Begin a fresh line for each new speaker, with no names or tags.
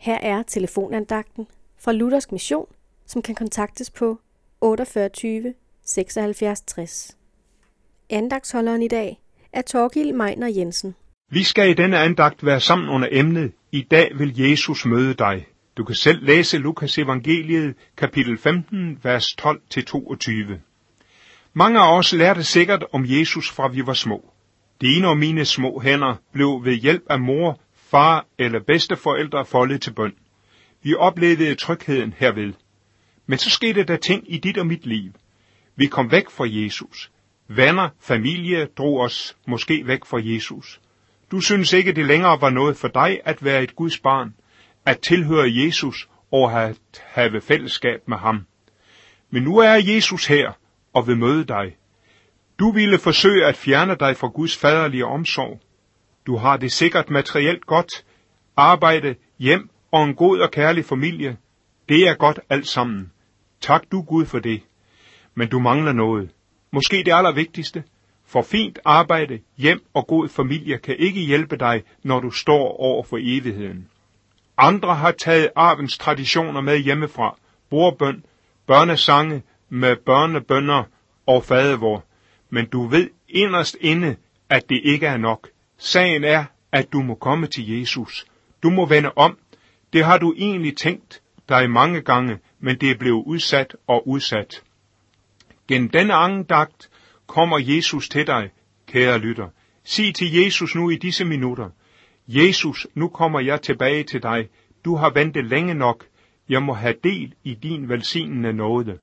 Her er telefonandagten fra Luthersk Mission, som kan kontaktes på 48 76 60. Andagsholderen i dag er Torgild Meiner Jensen.
Vi skal i denne andagt være sammen under emnet I dag vil Jesus møde dig. Du kan selv læse Lukas evangeliet kapitel 15, vers 12-22. Mange af os lærte sikkert om Jesus fra vi var små. Dine og mine små hænder blev ved hjælp af mor, far eller bedsteforældre foldet til bøn. Vi oplevede trygheden herved. Men så skete der ting i dit og mit liv. Vi kom væk fra Jesus. Venner, familie drog os måske væk fra Jesus. Du synes ikke, det længere var noget for dig at være et Guds barn, at tilhøre Jesus og at have fællesskab med ham. Men nu er Jesus her og vil møde dig. Du ville forsøge at fjerne dig fra Guds faderlige omsorg. Du har det sikkert materielt godt, arbejde, hjem og en god og kærlig familie. Det er godt alt sammen. Tak du Gud for det. Men du mangler noget. Måske det allervigtigste. For fint arbejde, hjem og god familie kan ikke hjælpe dig, når du står over for evigheden. Andre har taget arvens traditioner med hjemmefra. Bordbøn, børnesange med børnebønder og fadervor. Men du ved inderst inde, at det ikke er nok. Sagen er, at du må komme til Jesus. Du må vende om. Det har du egentlig tænkt dig mange gange, men det er blevet udsat og udsat. Gennem denne andagt kommer Jesus til dig, kære lytter. Sig til Jesus nu i disse minutter. Jesus, nu kommer jeg tilbage til dig. Du har ventet længe nok. Jeg må have del i din velsignende nåde.